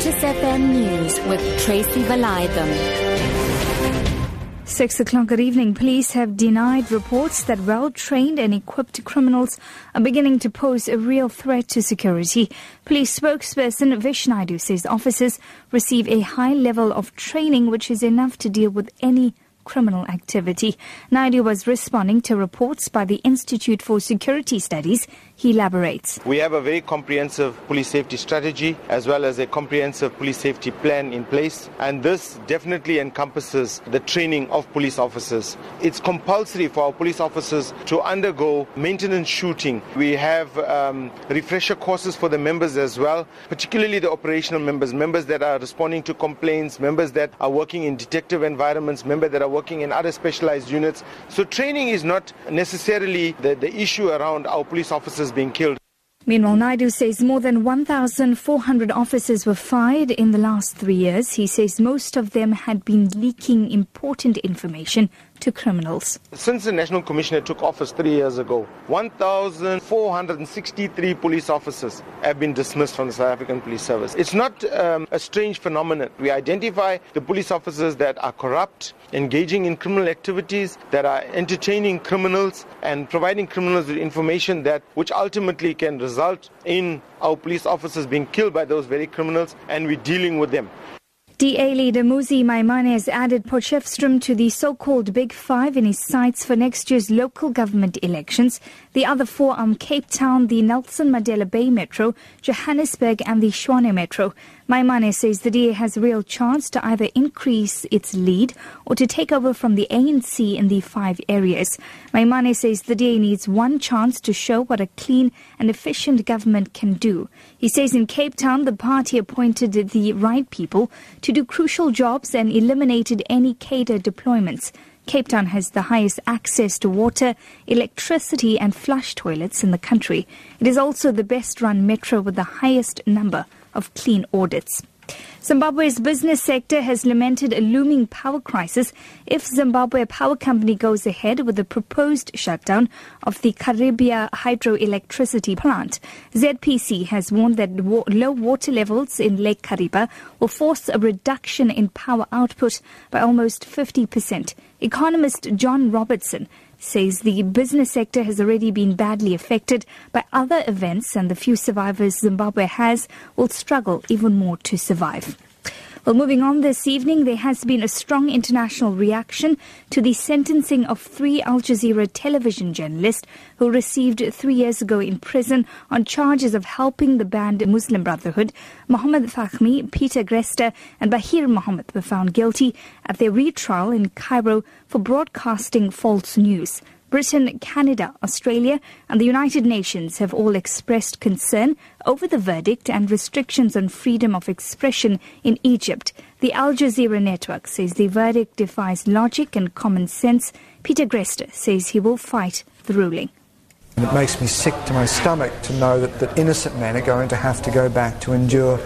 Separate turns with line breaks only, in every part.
Lotus FM News with Tracy Valaydham.
Six o'clock at evening. Police have denied reports that well-trained and equipped criminals are beginning to pose a real threat to security. Police spokesperson Vish Naidoo says officers receive a high level of training which is enough to deal with any criminal activity. Naidoo was responding to reports by the Institute for Security Studies. He elaborates.
We have a very comprehensive police safety strategy as well as a comprehensive police safety plan in place, and this definitely encompasses the training of police officers. It's compulsory for our police officers to undergo maintenance shooting. We have um, refresher courses for the members as well, particularly the operational members, members that are responding to complaints, members that are working in detective environments, members that are working in other specialized units. So training is not necessarily the, the issue around our police officers being killed.
Meanwhile, Naidoo says more than 1,400 officers were fired in the last three years. He says most of them had been leaking important information to criminals.
Since the National Commissioner took office three years ago, 1,463 police officers have been dismissed from the South African Police Service. It's not um, a strange phenomenon. We identify the police officers that are corrupt, engaging in criminal activities, that are entertaining criminals and providing criminals with information that which ultimately can result in our police officers being killed by those very criminals and we're dealing with them.
DA leader Mmusi Maimane has added Potchefstroom to the so-called Big Five in his sights for next year's local government elections. The other four are Cape Town, the Nelson Mandela Bay Metro, Johannesburg and the Tshwane Metro. Maimane says the DA has a real chance to either increase its lead or to take over from the ANC in the five areas. Maimane says the DA needs one chance to show what a clean and efficient government can do. He says in Cape Town the party appointed the right people to do crucial jobs and eliminated any cadre deployments. Cape Town has the highest access to water, electricity and flush toilets in the country. It is also the best run metro with the highest number of clean audits. Zimbabwe's business sector has lamented a looming power crisis if Zimbabwe Power Company goes ahead with the proposed shutdown of the Kariba hydroelectricity plant. ZPC has warned that low water levels in Lake Kariba will force a reduction in power output by almost 50%. Economist John Robertson says the business sector has already been badly affected by other events and the few survivors Zimbabwe has will struggle even more to survive. Well, moving on this evening, there has been a strong international reaction to the sentencing of three Al Jazeera television journalists who received three years ago in prison on charges of helping the banned Muslim Brotherhood. Mohammed Fahmy, Peter Greste, and Baher Mohammed were found guilty at their retrial in Cairo for broadcasting false news. Britain, Canada, Australia, and the United Nations have all expressed concern over the verdict and restrictions on freedom of expression in Egypt. The Al Jazeera network says the verdict defies logic and common sense. Peter Greste says he will fight the ruling.
It makes me sick to my stomach to know that, that innocent men are going to have to go back to endure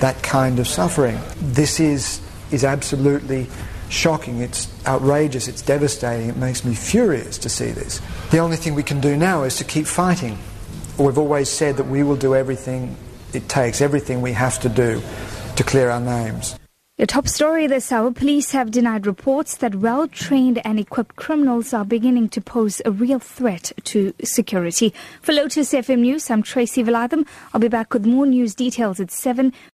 that kind of suffering. This is, is absolutely shocking, it's outrageous, it's devastating, it makes me furious to see this. The only thing we can do now is to keep fighting. We've always said that we will do everything it takes, everything we have to do to clear our names.
The top story this hour police have denied reports that well trained and equipped criminals are beginning to pose a real threat to security. For Lotus FM News, I'm Tracy Valaydham. I'll be back with more news details at 7.